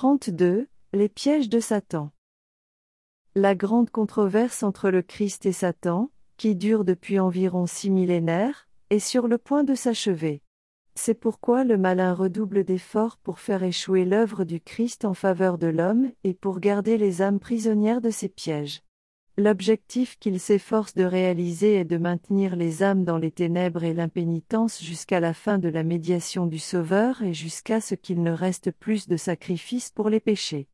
32. Les pièges de Satan. La grande controverse entre le Christ et Satan, qui dure depuis environ six millénaires, est sur le point de s'achever. C'est pourquoi le malin redouble d'efforts pour faire échouer l'œuvre du Christ en faveur de l'homme et pour garder les âmes prisonnières de ses pièges. L'objectif qu'il s'efforce de réaliser est de maintenir les âmes dans les ténèbres et l'impénitence jusqu'à la fin de la médiation du Sauveur et jusqu'à ce qu'il ne reste plus de sacrifice pour les péchés.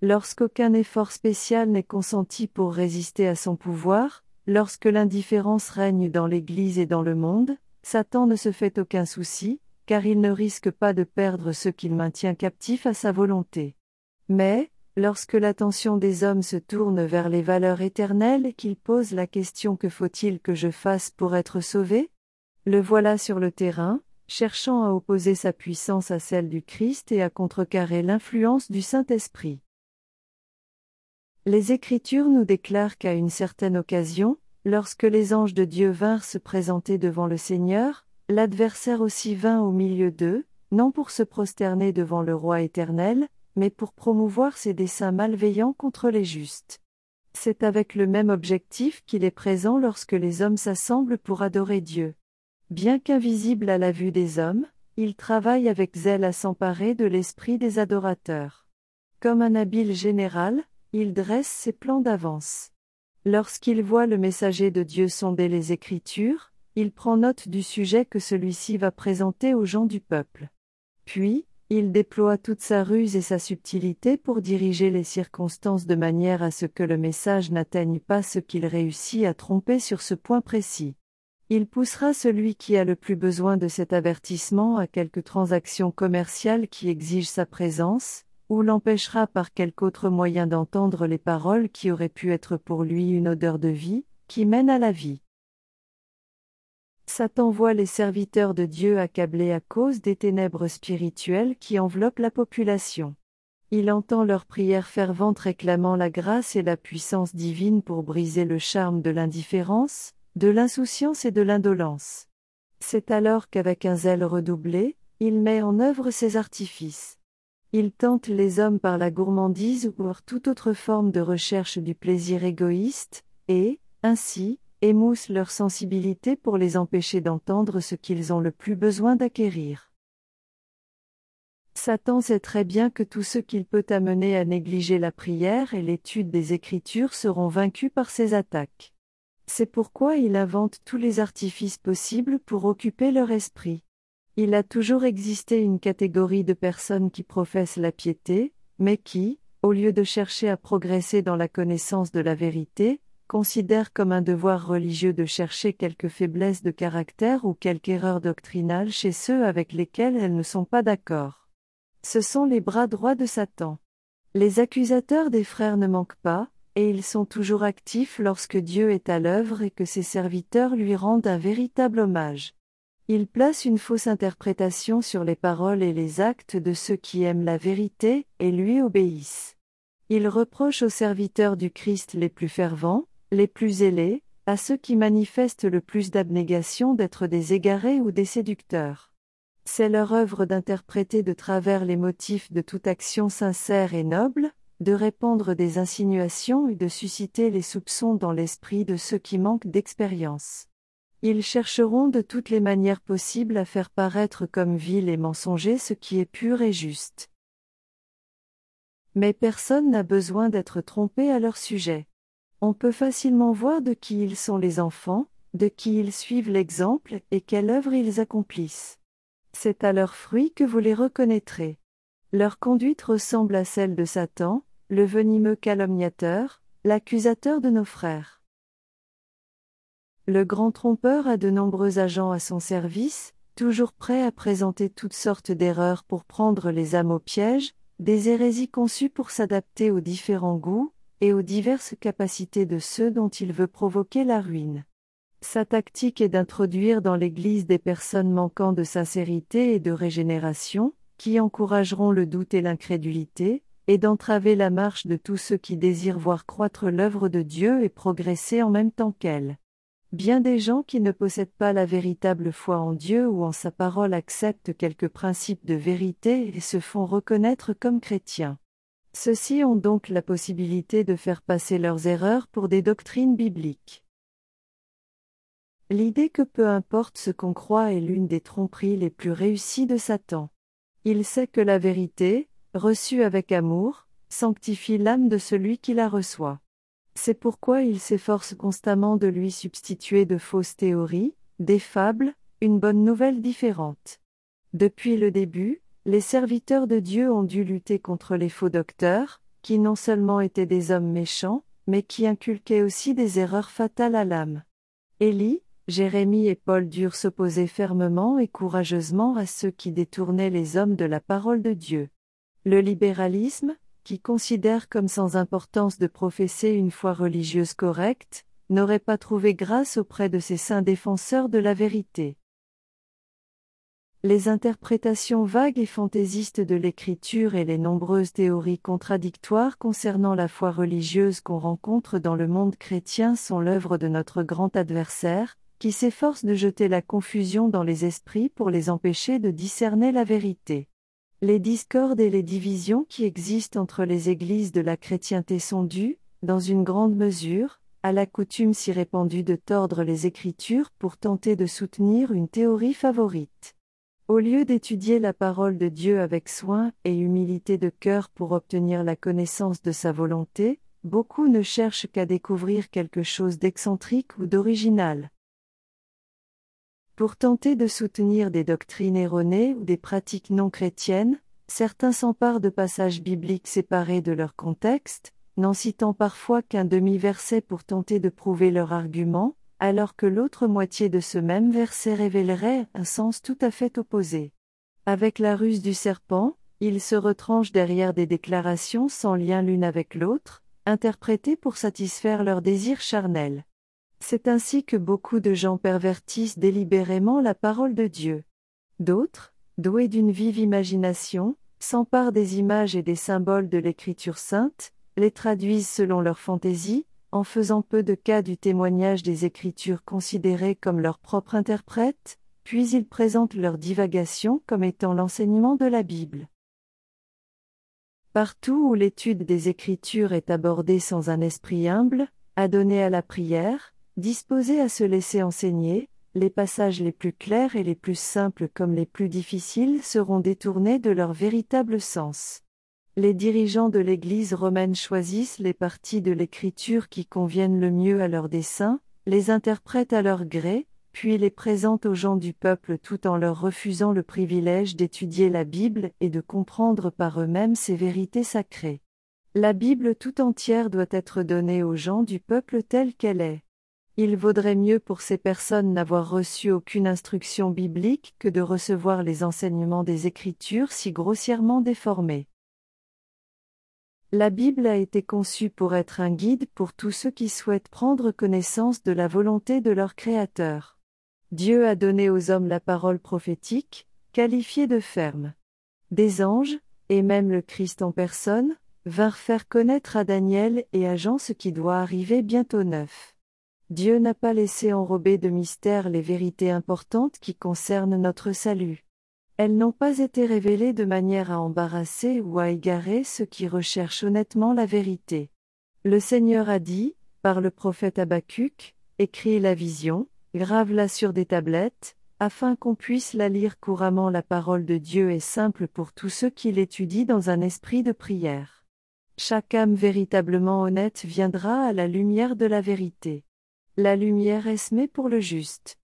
Lorsqu'aucun effort spécial n'est consenti pour résister à son pouvoir, lorsque l'indifférence règne dans l'Église et dans le monde, Satan ne se fait aucun souci, car il ne risque pas de perdre ce qu'il maintient captif à sa volonté. Mais, lorsque l'attention des hommes se tourne vers les valeurs éternelles et qu'ils posent la question que faut-il que je fasse pour être sauvé Le voilà sur le terrain, cherchant à opposer sa puissance à celle du Christ et à contrecarrer l'influence du Saint-Esprit. Les Écritures nous déclarent qu'à une certaine occasion, lorsque les anges de Dieu vinrent se présenter devant le Seigneur, l'adversaire aussi vint au milieu d'eux, non pour se prosterner devant le Roi éternel, mais pour promouvoir ses desseins malveillants contre les justes. C'est avec le même objectif qu'il est présent lorsque les hommes s'assemblent pour adorer Dieu. Bien qu'invisible à la vue des hommes, il travaille avec zèle à s'emparer de l'esprit des adorateurs. Comme un habile général, il dresse ses plans d'avance. Lorsqu'il voit le messager de Dieu sonder les Écritures, il prend note du sujet que celui-ci va présenter aux gens du peuple. Puis, il déploie toute sa ruse et sa subtilité pour diriger les circonstances de manière à ce que le message n'atteigne pas ce qu'il réussit à tromper sur ce point précis. Il poussera celui qui a le plus besoin de cet avertissement à quelque transaction commerciale qui exige sa présence, ou l'empêchera par quelque autre moyen d'entendre les paroles qui auraient pu être pour lui une odeur de vie, qui mène à la vie. Satan voit les serviteurs de Dieu accablés à cause des ténèbres spirituelles qui enveloppent la population. Il entend leurs prières ferventes réclamant la grâce et la puissance divine pour briser le charme de l'indifférence, de l'insouciance et de l'indolence. C'est alors qu'avec un zèle redoublé, il met en œuvre ses artifices. Il tente les hommes par la gourmandise ou par toute autre forme de recherche du plaisir égoïste, et, ainsi, émousse leur sensibilité pour les empêcher d'entendre ce qu'ils ont le plus besoin d'acquérir. Satan sait très bien que tout ce qu'il peut amener à négliger la prière et l'étude des Écritures seront vaincus par ses attaques. C'est pourquoi il invente tous les artifices possibles pour occuper leur esprit. Il a toujours existé une catégorie de personnes qui professent la piété, mais qui, au lieu de chercher à progresser dans la connaissance de la vérité, considère comme un devoir religieux de chercher quelque faiblesse de caractère ou quelque erreur doctrinale chez ceux avec lesquels elles ne sont pas d'accord. Ce sont les bras droits de Satan. Les accusateurs des frères ne manquent pas, et ils sont toujours actifs lorsque Dieu est à l'œuvre et que ses serviteurs lui rendent un véritable hommage. Ils placent une fausse interprétation sur les paroles et les actes de ceux qui aiment la vérité et lui obéissent. Ils reprochent aux serviteurs du Christ les plus fervents, les plus zélés, à ceux qui manifestent le plus d'abnégation d'être des égarés ou des séducteurs. C'est leur œuvre d'interpréter de travers les motifs de toute action sincère et noble, de répandre des insinuations et de susciter les soupçons dans l'esprit de ceux qui manquent d'expérience. Ils chercheront de toutes les manières possibles à faire paraître comme vil et mensonger ce qui est pur et juste. Mais personne n'a besoin d'être trompé à leur sujet. On peut facilement voir de qui ils sont les enfants, de qui ils suivent l'exemple et quelle œuvre ils accomplissent. C'est à leurs fruits que vous les reconnaîtrez. Leur conduite ressemble à celle de Satan, le venimeux calomniateur, l'accusateur de nos frères. Le grand trompeur a de nombreux agents à son service, toujours prêts à présenter toutes sortes d'erreurs pour prendre les âmes au piège, des hérésies conçues pour s'adapter aux différents goûts, et aux diverses capacités de ceux dont il veut provoquer la ruine. Sa tactique est d'introduire dans l'Église des personnes manquant de sincérité et de régénération, qui encourageront le doute et l'incrédulité, et d'entraver la marche de tous ceux qui désirent voir croître l'œuvre de Dieu et progresser en même temps qu'elle. Bien des gens qui ne possèdent pas la véritable foi en Dieu ou en sa parole acceptent quelques principes de vérité et se font reconnaître comme chrétiens. Ceux-ci ont donc la possibilité de faire passer leurs erreurs pour des doctrines bibliques. L'idée que peu importe ce qu'on croit est l'une des tromperies les plus réussies de Satan. Il sait que la vérité, reçue avec amour, sanctifie l'âme de celui qui la reçoit. C'est pourquoi il s'efforce constamment de lui substituer de fausses théories, des fables, une bonne nouvelle différente. Depuis le début, les serviteurs de Dieu ont dû lutter contre les faux docteurs, qui non seulement étaient des hommes méchants, mais qui inculquaient aussi des erreurs fatales à l'âme. Élie, Jérémie et Paul durent s'opposer fermement et courageusement à ceux qui détournaient les hommes de la parole de Dieu. Le libéralisme, qui considère comme sans importance de professer une foi religieuse correcte, n'aurait pas trouvé grâce auprès de ces saints défenseurs de la vérité. Les interprétations vagues et fantaisistes de l'écriture et les nombreuses théories contradictoires concernant la foi religieuse qu'on rencontre dans le monde chrétien sont l'œuvre de notre grand adversaire, qui s'efforce de jeter la confusion dans les esprits pour les empêcher de discerner la vérité. Les discordes et les divisions qui existent entre les églises de la chrétienté sont dues, dans une grande mesure, à la coutume si répandue de tordre les Écritures pour tenter de soutenir une théorie favorite. Au lieu d'étudier la parole de Dieu avec soin et humilité de cœur pour obtenir la connaissance de sa volonté, beaucoup ne cherchent qu'à découvrir quelque chose d'excentrique ou d'original. Pour tenter de soutenir des doctrines erronées ou des pratiques non chrétiennes, certains s'emparent de passages bibliques séparés de leur contexte, n'en citant parfois qu'un demi-verset pour tenter de prouver leur argument, alors que l'autre moitié de ce même verset révélerait un sens tout à fait opposé. Avec la ruse du serpent, ils se retranchent derrière des déclarations sans lien l'une avec l'autre, interprétées pour satisfaire leurs désirs charnels. C'est ainsi que beaucoup de gens pervertissent délibérément la parole de Dieu. D'autres, doués d'une vive imagination, s'emparent des images et des symboles de l'Écriture sainte, les traduisent selon leur fantaisie, en faisant peu de cas du témoignage des Écritures considérées comme leur propre interprète, puis ils présentent leur divagation comme étant l'enseignement de la Bible. Partout où l'étude des Écritures est abordée sans un esprit humble, adonné à la prière, Disposés à se laisser enseigner, les passages les plus clairs et les plus simples comme les plus difficiles seront détournés de leur véritable sens. Les dirigeants de l'Église romaine choisissent les parties de l'Écriture qui conviennent le mieux à leur dessein, les interprètent à leur gré, puis les présentent aux gens du peuple tout en leur refusant le privilège d'étudier la Bible et de comprendre par eux-mêmes ses vérités sacrées. La Bible tout entière doit être donnée aux gens du peuple telle qu'elle est. Il vaudrait mieux pour ces personnes n'avoir reçu aucune instruction biblique que de recevoir les enseignements des Écritures si grossièrement déformés. La Bible a été conçue pour être un guide pour tous ceux qui souhaitent prendre connaissance de la volonté de leur Créateur. Dieu a donné aux hommes la parole prophétique, qualifiée de ferme. Des anges, et même le Christ en personne, vinrent faire connaître à Daniel et à Jean ce qui doit arriver bientôt neuf. Dieu n'a pas laissé enrober de mystère les vérités importantes qui concernent notre salut. Elles n'ont pas été révélées de manière à embarrasser ou à égarer ceux qui recherchent honnêtement la vérité. Le Seigneur a dit, par le prophète Habacuc, écris la vision, grave-la sur des tablettes, afin qu'on puisse la lire couramment. La parole de Dieu est simple pour tous ceux qui l'étudient dans un esprit de prière. Chaque âme véritablement honnête viendra à la lumière de la vérité. La lumière est semée pour le juste.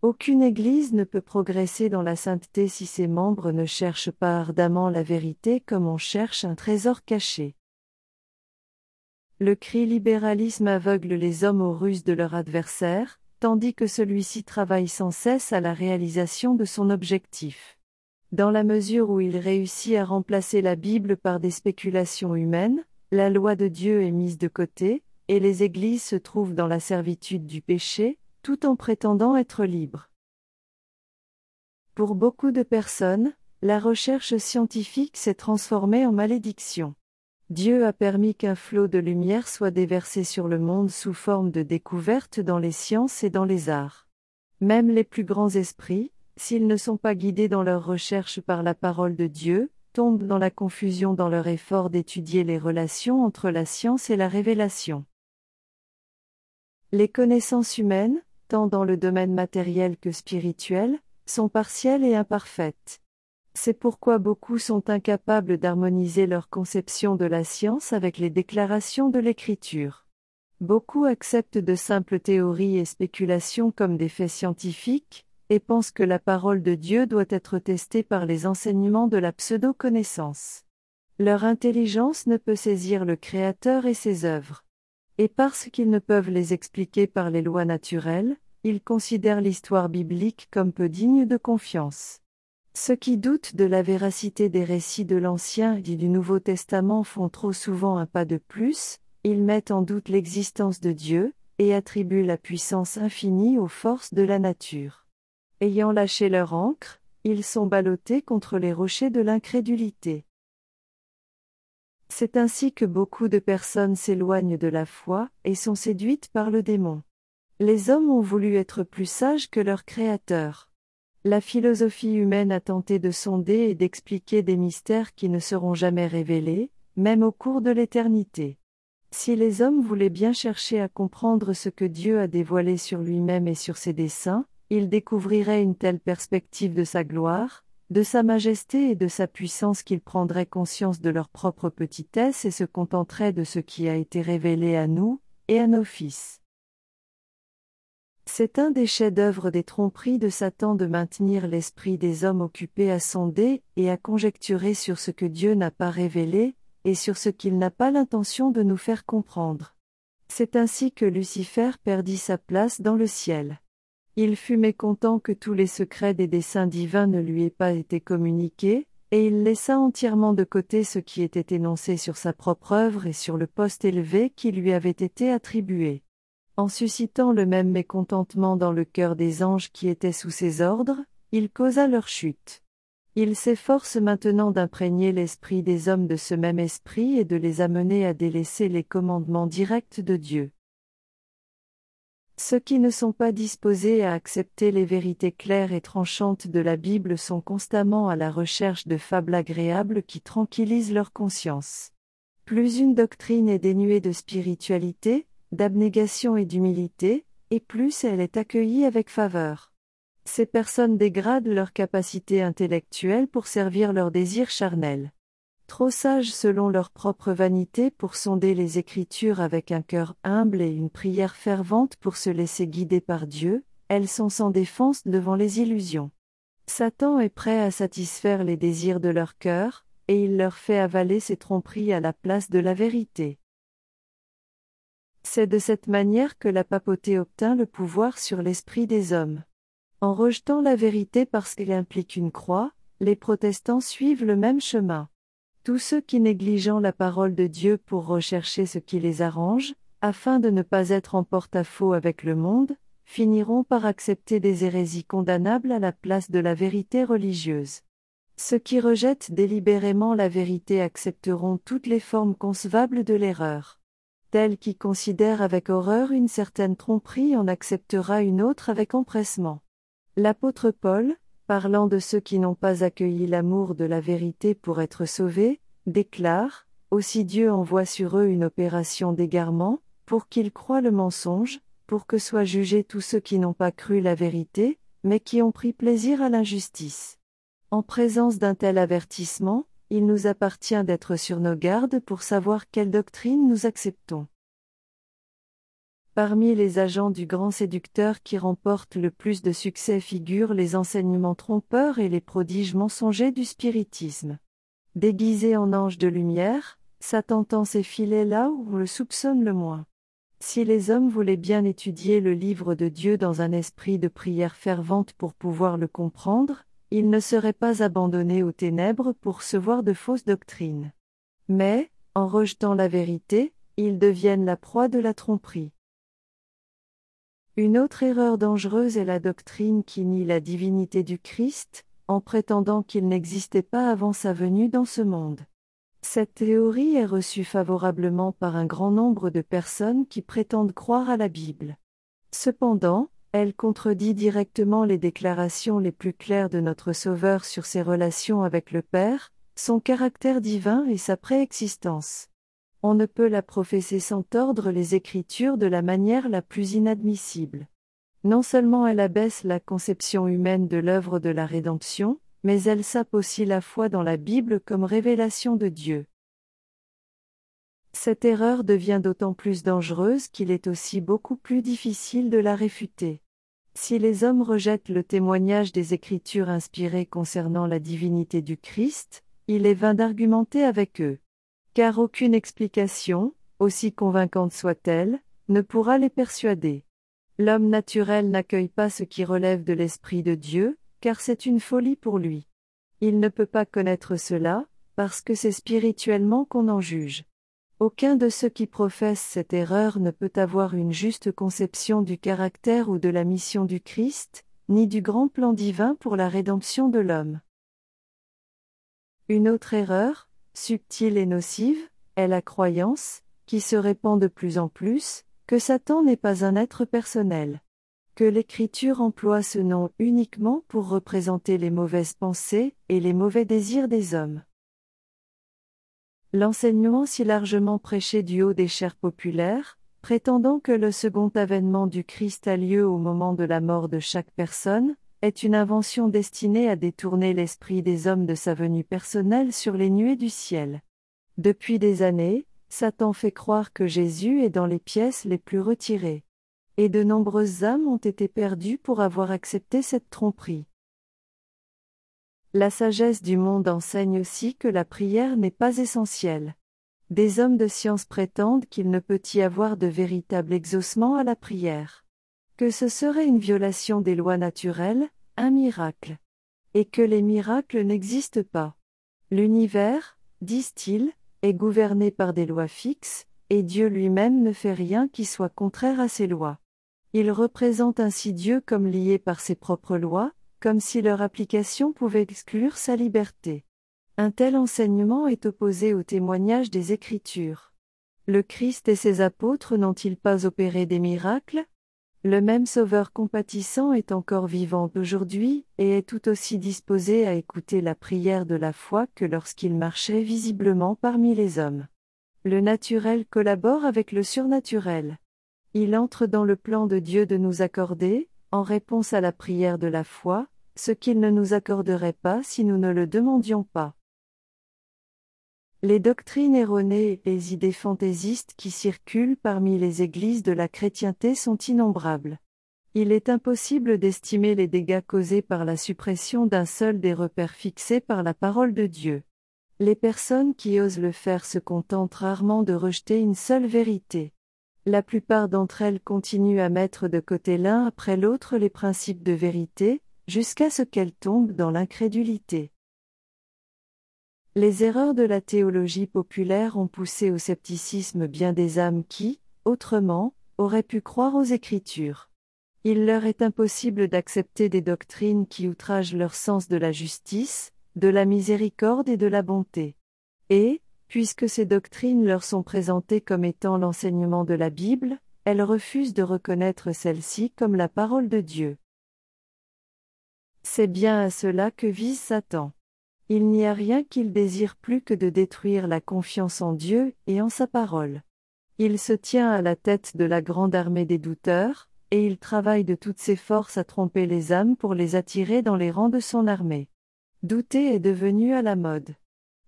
Aucune Église ne peut progresser dans la sainteté si ses membres ne cherchent pas ardemment la vérité comme on cherche un trésor caché. Le cri libéralisme aveugle les hommes aux ruses de leur adversaire, tandis que celui-ci travaille sans cesse à la réalisation de son objectif. Dans la mesure où il réussit à remplacer la Bible par des spéculations humaines, la loi de Dieu est mise de côté, et les églises se trouvent dans la servitude du péché, tout en prétendant être libres. Pour beaucoup de personnes, la recherche scientifique s'est transformée en malédiction. Dieu a permis qu'un flot de lumière soit déversé sur le monde sous forme de découvertes dans les sciences et dans les arts. Même les plus grands esprits, s'ils ne sont pas guidés dans leurs recherches par la parole de Dieu, tombent dans la confusion dans leur effort d'étudier les relations entre la science et la révélation. Les connaissances humaines, tant dans le domaine matériel que spirituel, sont partielles et imparfaites. C'est pourquoi beaucoup sont incapables d'harmoniser leur conception de la science avec les déclarations de l'Écriture. Beaucoup acceptent de simples théories et spéculations comme des faits scientifiques, et pensent que la parole de Dieu doit être testée par les enseignements de la pseudo-connaissance. Leur intelligence ne peut saisir le Créateur et ses œuvres. Et parce qu'ils ne peuvent les expliquer par les lois naturelles, ils considèrent l'histoire biblique comme peu digne de confiance. Ceux qui doutent de la véracité des récits de l'Ancien et du Nouveau Testament font trop souvent un pas de plus, ils mettent en doute l'existence de Dieu, et attribuent la puissance infinie aux forces de la nature. Ayant lâché leur encre, ils sont ballottés contre les rochers de l'incrédulité. C'est ainsi que beaucoup de personnes s'éloignent de la foi et sont séduites par le démon. Les hommes ont voulu être plus sages que leur Créateur. La philosophie humaine a tenté de sonder et d'expliquer des mystères qui ne seront jamais révélés, même au cours de l'éternité. Si les hommes voulaient bien chercher à comprendre ce que Dieu a dévoilé sur lui-même et sur ses desseins, ils découvriraient une telle perspective de sa gloire, de sa majesté et de sa puissance qu'ils prendraient conscience de leur propre petitesse et se contenteraient de ce qui a été révélé à nous, et à nos fils. C'est un des chefs-d'œuvre des tromperies de Satan de maintenir l'esprit des hommes occupés à sonder et à conjecturer sur ce que Dieu n'a pas révélé, et sur ce qu'il n'a pas l'intention de nous faire comprendre. C'est ainsi que Lucifer perdit sa place dans le ciel. Il fut mécontent que tous les secrets des desseins divins ne lui aient pas été communiqués, et il laissa entièrement de côté ce qui était énoncé sur sa propre œuvre et sur le poste élevé qui lui avait été attribué en suscitant le même mécontentement dans le cœur des anges qui étaient sous ses ordres, il causa leur chute. Il s'efforce maintenant d'imprégner l'esprit des hommes de ce même esprit et de les amener à délaisser les commandements directs de Dieu. Ceux qui ne sont pas disposés à accepter les vérités claires et tranchantes de la Bible sont constamment à la recherche de fables agréables qui tranquillisent leur conscience. Plus une doctrine est dénuée de spiritualité, d'abnégation et d'humilité, et plus elle est accueillie avec faveur. Ces personnes dégradent leur capacité intellectuelle pour servir leurs désirs charnels. Trop sages selon leur propre vanité pour sonder les Écritures avec un cœur humble et une prière fervente pour se laisser guider par Dieu, elles sont sans défense devant les illusions. Satan est prêt à satisfaire les désirs de leur cœur, et il leur fait avaler ses tromperies à la place de la vérité. C'est de cette manière que la papauté obtint le pouvoir sur l'esprit des hommes. En rejetant la vérité parce qu'elle implique une croix, les protestants suivent le même chemin. Tous ceux qui négligeant la parole de Dieu pour rechercher ce qui les arrange, afin de ne pas être en porte-à-faux avec le monde, finiront par accepter des hérésies condamnables à la place de la vérité religieuse. Ceux qui rejettent délibérément la vérité accepteront toutes les formes concevables de l'erreur tel qui considère avec horreur une certaine tromperie en acceptera une autre avec empressement. L'apôtre Paul, parlant de ceux qui n'ont pas accueilli l'amour de la vérité pour être sauvés, déclare, Aussi Dieu envoie sur eux une opération d'égarement, pour qu'ils croient le mensonge, pour que soient jugés tous ceux qui n'ont pas cru la vérité, mais qui ont pris plaisir à l'injustice. En présence d'un tel avertissement, il nous appartient d'être sur nos gardes pour savoir quelle doctrine nous acceptons. Parmi les agents du grand séducteur qui remportent le plus de succès figurent les enseignements trompeurs et les prodiges mensongers du spiritisme. Déguisé en ange de lumière, Satan tend ses filets là où on le soupçonne le moins. Si les hommes voulaient bien étudier le livre de Dieu dans un esprit de prière fervente pour pouvoir le comprendre, ils ne seraient pas abandonnés aux ténèbres pour se voir de fausses doctrines. Mais, en rejetant la vérité, ils deviennent la proie de la tromperie. Une autre erreur dangereuse est la doctrine qui nie la divinité du Christ, en prétendant qu'il n'existait pas avant sa venue dans ce monde. Cette théorie est reçue favorablement par un grand nombre de personnes qui prétendent croire à la Bible. Cependant, elle contredit directement les déclarations les plus claires de notre Sauveur sur ses relations avec le Père, son caractère divin et sa préexistence. On ne peut la professer sans tordre les Écritures de la manière la plus inadmissible. Non seulement elle abaisse la conception humaine de l'œuvre de la rédemption, mais elle sape aussi la foi dans la Bible comme révélation de Dieu. Cette erreur devient d'autant plus dangereuse qu'il est aussi beaucoup plus difficile de la réfuter. Si les hommes rejettent le témoignage des Écritures inspirées concernant la divinité du Christ, il est vain d'argumenter avec eux. Car aucune explication, aussi convaincante soit-elle, ne pourra les persuader. L'homme naturel n'accueille pas ce qui relève de l'Esprit de Dieu, car c'est une folie pour lui. Il ne peut pas connaître cela, parce que c'est spirituellement qu'on en juge. Aucun de ceux qui professent cette erreur ne peut avoir une juste conception du caractère ou de la mission du Christ, ni du grand plan divin pour la rédemption de l'homme. Une autre erreur, subtile et nocive, est la croyance, qui se répand de plus en plus, que Satan n'est pas un être personnel que l'Écriture emploie ce nom uniquement pour représenter les mauvaises pensées et les mauvais désirs des hommes. L'enseignement si largement prêché du haut des chairs populaires, prétendant que le second avènement du Christ a lieu au moment de la mort de chaque personne, est une invention destinée à détourner l'esprit des hommes de sa venue personnelle sur les nuées du ciel. Depuis des années, Satan fait croire que Jésus est dans les pièces les plus retirées et de nombreuses âmes ont été perdues pour avoir accepté cette tromperie. La sagesse du monde enseigne aussi que la prière n'est pas essentielle. Des hommes de science prétendent qu'il ne peut y avoir de véritable exaucement à la prière. Que ce serait une violation des lois naturelles, un miracle. Et que les miracles n'existent pas. L'univers, disent-ils, est gouverné par des lois fixes, et Dieu lui-même ne fait rien qui soit contraire à ces lois. Il représente ainsi Dieu comme lié par ses propres lois, comme si leur application pouvait exclure sa liberté. Un tel enseignement est opposé au témoignage des Écritures. Le Christ et ses apôtres n'ont-ils pas opéré des miracles? Le même Sauveur compatissant est encore vivant aujourd'hui, et est tout aussi disposé à écouter la prière de la foi que lorsqu'il marchait visiblement parmi les hommes. Le naturel collabore avec le surnaturel. Il entre dans le plan de Dieu de nous accorder, en réponse à la prière de la foi, ce qu'il ne nous accorderait pas si nous ne le demandions pas. Les doctrines erronées et les idées fantaisistes qui circulent parmi les églises de la chrétienté sont innombrables. Il est impossible d'estimer les dégâts causés par la suppression d'un seul des repères fixés par la parole de Dieu. Les personnes qui osent le faire se contentent rarement de rejeter une seule vérité. La plupart d'entre elles continuent à mettre de côté l'un après l'autre les principes de vérité, jusqu'à ce qu'elles tombent dans l'incrédulité. Les erreurs de la théologie populaire ont poussé au scepticisme bien des âmes qui, autrement, auraient pu croire aux Écritures. Il leur est impossible d'accepter des doctrines qui outragent leur sens de la justice, de la miséricorde et de la bonté. Et, Puisque ces doctrines leur sont présentées comme étant l'enseignement de la Bible, elles refusent de reconnaître celle-ci comme la parole de Dieu. C'est bien à cela que vise Satan. Il n'y a rien qu'il désire plus que de détruire la confiance en Dieu et en sa parole. Il se tient à la tête de la grande armée des douteurs, et il travaille de toutes ses forces à tromper les âmes pour les attirer dans les rangs de son armée. Douter est devenu à la mode.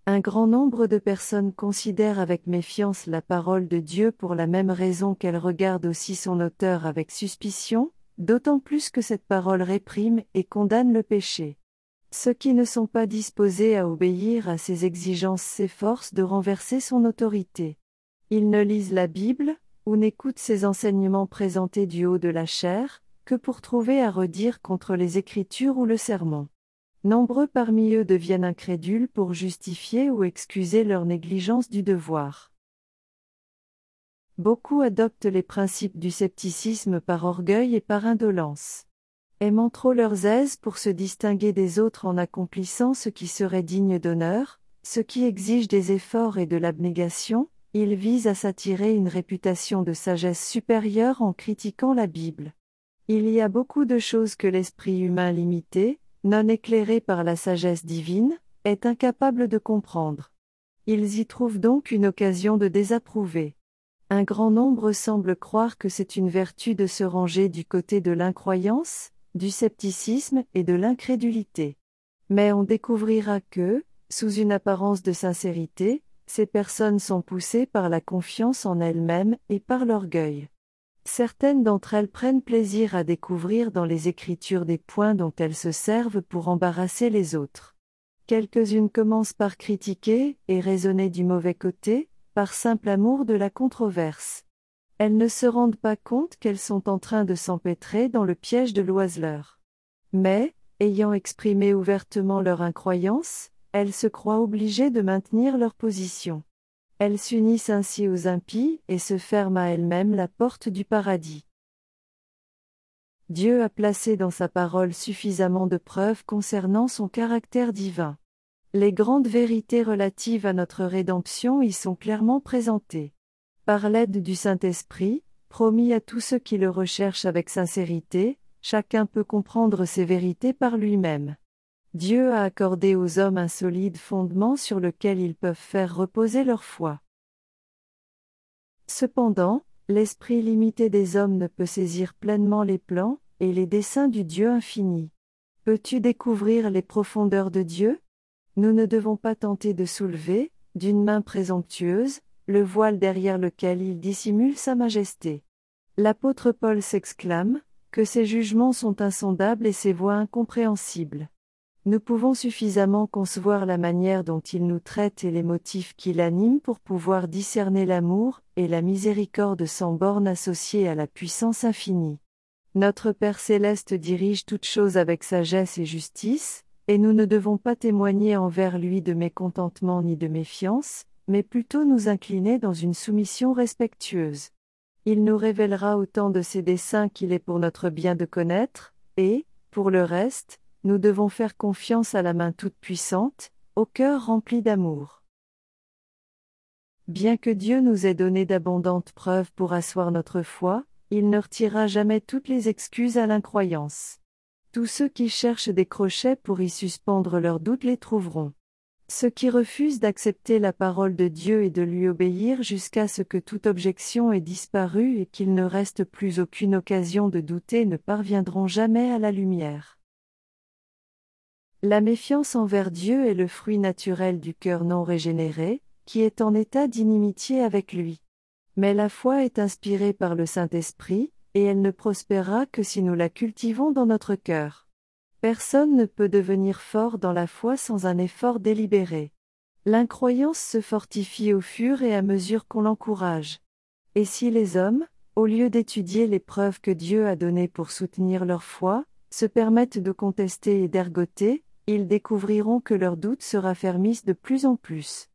Un grand nombre de personnes considèrent avec méfiance la parole de Dieu pour la même raison qu'elles regardent aussi son auteur avec suspicion, d'autant plus que cette parole réprime et condamne le péché. Ceux qui ne sont pas disposés à obéir à ses exigences s'efforcent de renverser son autorité. Ils ne lisent la Bible, ou n'écoutent ses enseignements présentés du haut de la chair, que pour trouver à redire contre les Écritures ou le sermon. Nombreux parmi eux deviennent incrédules pour justifier ou excuser leur négligence du devoir. Beaucoup adoptent les principes du scepticisme par orgueil et par indolence. Aimant trop leurs aises pour se distinguer des autres en accomplissant ce qui serait digne d'honneur, ce qui exige des efforts et de l'abnégation, il vise à s'attirer une réputation de sagesse supérieure en critiquant la Bible. Il y a beaucoup de choses que l'esprit humain limité, non éclairé par la sagesse divine, est incapable de comprendre. Ils y trouvent donc une occasion de désapprouver. Un grand nombre semble croire que c'est une vertu de se ranger du côté de l'incroyance, du scepticisme et de l'incrédulité. Mais on découvrira que, sous une apparence de sincérité, ces personnes sont poussées par la confiance en elles-mêmes et par l'orgueil. Certaines d'entre elles prennent plaisir à découvrir dans les Écritures des points dont elles se servent pour embarrasser les autres. Quelques-unes commencent par critiquer et raisonner du mauvais côté, par simple amour de la controverse. Elles ne se rendent pas compte qu'elles sont en train de s'empêtrer dans le piège de l'oiseleur. Mais, ayant exprimé ouvertement leur incroyance, elles se croient obligées de maintenir leur position. Elles s'unissent ainsi aux impies et se ferment à elles-mêmes la porte du paradis. Dieu a placé dans sa parole suffisamment de preuves concernant son caractère divin. Les grandes vérités relatives à notre rédemption y sont clairement présentées. Par l'aide du Saint-Esprit, promis à tous ceux qui le recherchent avec sincérité, chacun peut comprendre ces vérités par lui-même. Dieu a accordé aux hommes un solide fondement sur lequel ils peuvent faire reposer leur foi. Cependant, l'esprit limité des hommes ne peut saisir pleinement les plans et les desseins du Dieu infini. Peux-tu découvrir les profondeurs de Dieu? Nous ne devons pas tenter de soulever, d'une main présomptueuse, le voile derrière lequel il dissimule sa majesté. L'apôtre Paul s'exclame, que ses jugements sont insondables et ses voies incompréhensibles. Nous pouvons suffisamment concevoir la manière dont il nous traite et les motifs qui l'animent pour pouvoir discerner l'amour et la miséricorde sans borne associée à la puissance infinie. Notre Père céleste dirige toutes choses avec sagesse et justice, et nous ne devons pas témoigner envers lui de mécontentement ni de méfiance, mais plutôt nous incliner dans une soumission respectueuse. Il nous révélera autant de ses desseins qu'il est pour notre bien de connaître, et, pour le reste, nous devons faire confiance à la main toute-puissante, au cœur rempli d'amour. Bien que Dieu nous ait donné d'abondantes preuves pour asseoir notre foi, il ne retirera jamais toutes les excuses à l'incroyance. Tous ceux qui cherchent des crochets pour y suspendre leurs doutes les trouveront. Ceux qui refusent d'accepter la parole de Dieu et de lui obéir jusqu'à ce que toute objection ait disparu et qu'il ne reste plus aucune occasion de douter ne parviendront jamais à la lumière. La méfiance envers Dieu est le fruit naturel du cœur non régénéré, qui est en état d'inimitié avec lui. Mais la foi est inspirée par le Saint-Esprit, et elle ne prospérera que si nous la cultivons dans notre cœur. Personne ne peut devenir fort dans la foi sans un effort délibéré. L'incroyance se fortifie au fur et à mesure qu'on l'encourage. Et si les hommes, au lieu d'étudier les preuves que Dieu a données pour soutenir leur foi, se permettent de contester et d'ergoter, ils découvriront que leurs doutes se raffermissent de plus en plus.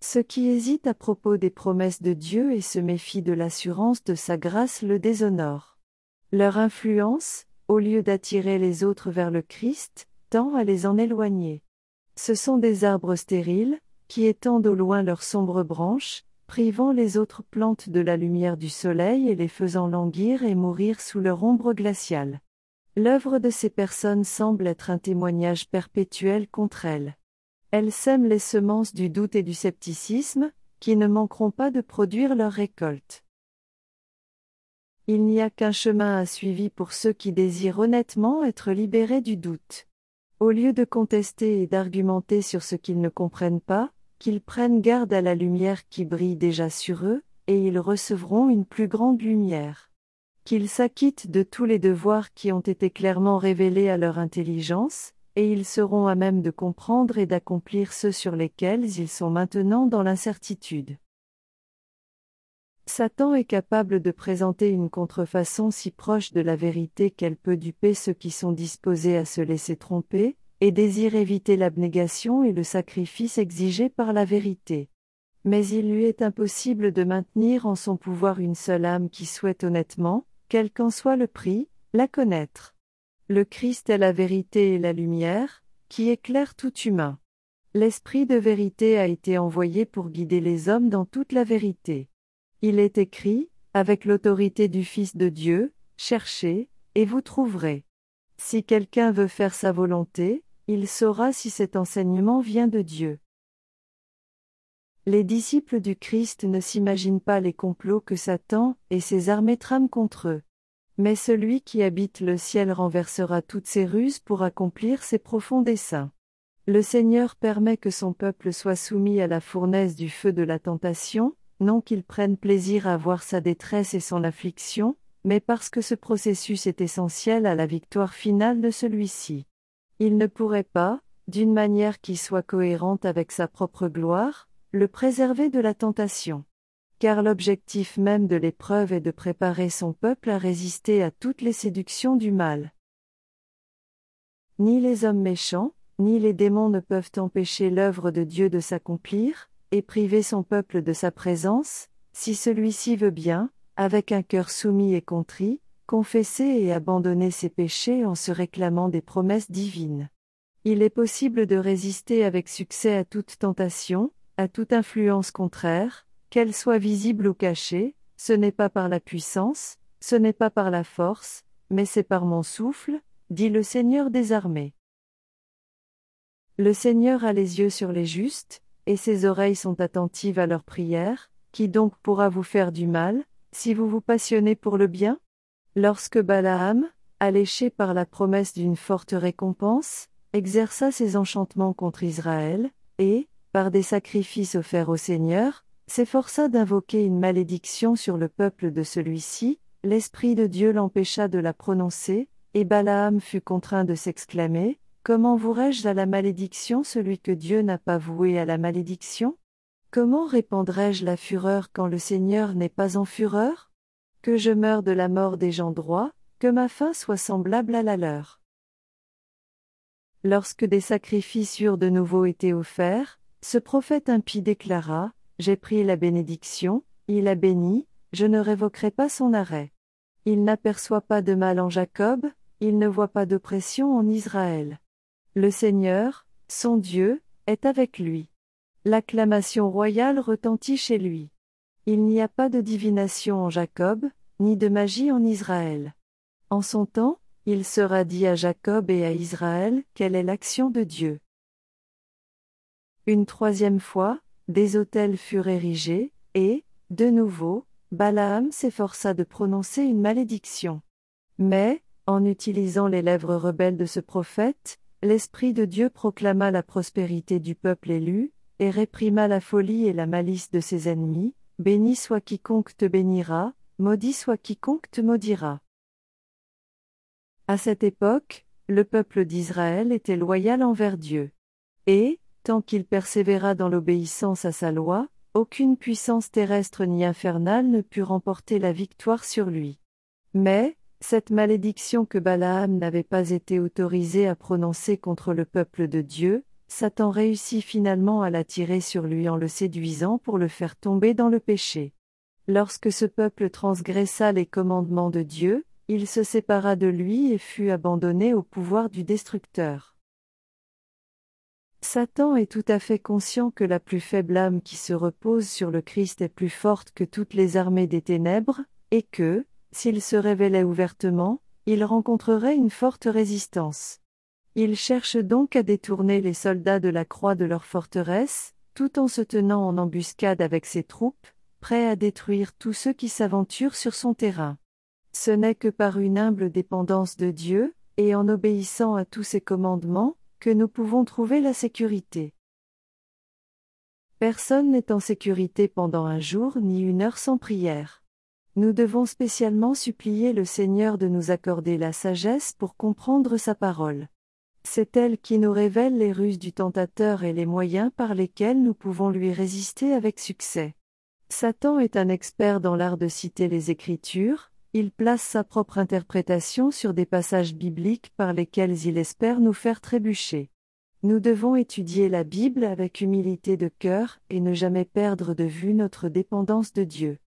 Ceux qui hésitent à propos des promesses de Dieu et se méfient de l'assurance de sa grâce le déshonorent. Leur influence, au lieu d'attirer les autres vers le Christ, tend à les en éloigner. Ce sont des arbres stériles, qui étendent au loin leurs sombres branches, privant les autres plantes de la lumière du soleil et les faisant languir et mourir sous leur ombre glaciale. L'œuvre de ces personnes semble être un témoignage perpétuel contre elles. Elles sèment les semences du doute et du scepticisme, qui ne manqueront pas de produire leur récolte. Il n'y a qu'un chemin à suivre pour ceux qui désirent honnêtement être libérés du doute. Au lieu de contester et d'argumenter sur ce qu'ils ne comprennent pas, qu'ils prennent garde à la lumière qui brille déjà sur eux, et ils recevront une plus grande lumière qu'ils s'acquittent de tous les devoirs qui ont été clairement révélés à leur intelligence, et ils seront à même de comprendre et d'accomplir ceux sur lesquels ils sont maintenant dans l'incertitude. Satan est capable de présenter une contrefaçon si proche de la vérité qu'elle peut duper ceux qui sont disposés à se laisser tromper, et désire éviter l'abnégation et le sacrifice exigés par la vérité mais il lui est impossible de maintenir en son pouvoir une seule âme qui souhaite honnêtement, quel qu'en soit le prix, la connaître. Le Christ est la vérité et la lumière, qui éclaire tout humain. L'Esprit de vérité a été envoyé pour guider les hommes dans toute la vérité. Il est écrit, avec l'autorité du Fils de Dieu, cherchez, et vous trouverez. Si quelqu'un veut faire sa volonté, il saura si cet enseignement vient de Dieu. Les disciples du Christ ne s'imaginent pas les complots que Satan et ses armées trament contre eux. Mais celui qui habite le ciel renversera toutes ses ruses pour accomplir ses profonds desseins. Le Seigneur permet que son peuple soit soumis à la fournaise du feu de la tentation, non qu'il prenne plaisir à voir sa détresse et son affliction, mais parce que ce processus est essentiel à la victoire finale de celui-ci. Il ne pourrait pas, d'une manière qui soit cohérente avec sa propre gloire, le préserver de la tentation. Car l'objectif même de l'épreuve est de préparer son peuple à résister à toutes les séductions du mal. Ni les hommes méchants, ni les démons ne peuvent empêcher l'œuvre de Dieu de s'accomplir, et priver son peuple de sa présence, si celui-ci veut bien, avec un cœur soumis et contrit, confesser et abandonner ses péchés en se réclamant des promesses divines. Il est possible de résister avec succès à toute tentation, à toute influence contraire, qu'elle soit visible ou cachée, ce n'est pas par la puissance, ce n'est pas par la force, mais c'est par mon souffle, dit le Seigneur des armées. Le Seigneur a les yeux sur les justes, et ses oreilles sont attentives à leurs prières, qui donc pourra vous faire du mal, si vous vous passionnez pour le bien? Lorsque Balaam, alléché par la promesse d'une forte récompense, exerça ses enchantements contre Israël, et, par des sacrifices offerts au Seigneur, s'efforça d'invoquer une malédiction sur le peuple de celui-ci, l'Esprit de Dieu l'empêcha de la prononcer, et Balaam fut contraint de s'exclamer, Comment vouerai-je à la malédiction celui que Dieu n'a pas voué à la malédiction? Comment répandrai-je la fureur quand le Seigneur n'est pas en fureur? Que je meure de la mort des gens droits, que ma fin soit semblable à la leur. Lorsque des sacrifices eurent de nouveau été offerts, ce prophète impie déclara, J'ai pris la bénédiction, il a béni, je ne révoquerai pas son arrêt. Il n'aperçoit pas de mal en Jacob, il ne voit pas d'oppression en Israël. Le Seigneur, son Dieu, est avec lui. L'acclamation royale retentit chez lui. Il n'y a pas de divination en Jacob, ni de magie en Israël. En son temps, il sera dit à Jacob et à Israël quelle est l'action de Dieu. Une troisième fois, des autels furent érigés, et, de nouveau, Balaam s'efforça de prononcer une malédiction. Mais, en utilisant les lèvres rebelles de ce prophète, l'Esprit de Dieu proclama la prospérité du peuple élu, et réprima la folie et la malice de ses ennemis, béni soit quiconque te bénira, maudit soit quiconque te maudira. À cette époque, le peuple d'Israël était loyal envers Dieu. Et, tant qu'il persévéra dans l'obéissance à sa loi, aucune puissance terrestre ni infernale ne put remporter la victoire sur lui. Mais, cette malédiction que Balaam n'avait pas été autorisé à prononcer contre le peuple de Dieu, Satan réussit finalement à l'attirer sur lui en le séduisant pour le faire tomber dans le péché. Lorsque ce peuple transgressa les commandements de Dieu, il se sépara de lui et fut abandonné au pouvoir du destructeur. Satan est tout à fait conscient que la plus faible âme qui se repose sur le Christ est plus forte que toutes les armées des ténèbres, et que, s'il se révélait ouvertement, il rencontrerait une forte résistance. Il cherche donc à détourner les soldats de la croix de leur forteresse, tout en se tenant en embuscade avec ses troupes, prêt à détruire tous ceux qui s'aventurent sur son terrain. Ce n'est que par une humble dépendance de Dieu, et en obéissant à tous ses commandements, que nous pouvons trouver la sécurité. Personne n'est en sécurité pendant un jour ni une heure sans prière. Nous devons spécialement supplier le Seigneur de nous accorder la sagesse pour comprendre sa parole. C'est elle qui nous révèle les ruses du tentateur et les moyens par lesquels nous pouvons lui résister avec succès. Satan est un expert dans l'art de citer les Écritures, il place sa propre interprétation sur des passages bibliques par lesquels il espère nous faire trébucher. Nous devons étudier la Bible avec humilité de cœur et ne jamais perdre de vue notre dépendance de Dieu.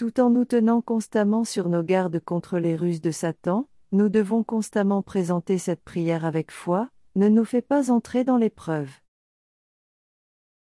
Tout en nous tenant constamment sur nos gardes contre les ruses de Satan, nous devons constamment présenter cette prière avec foi, ne nous fais pas entrer dans l'épreuve.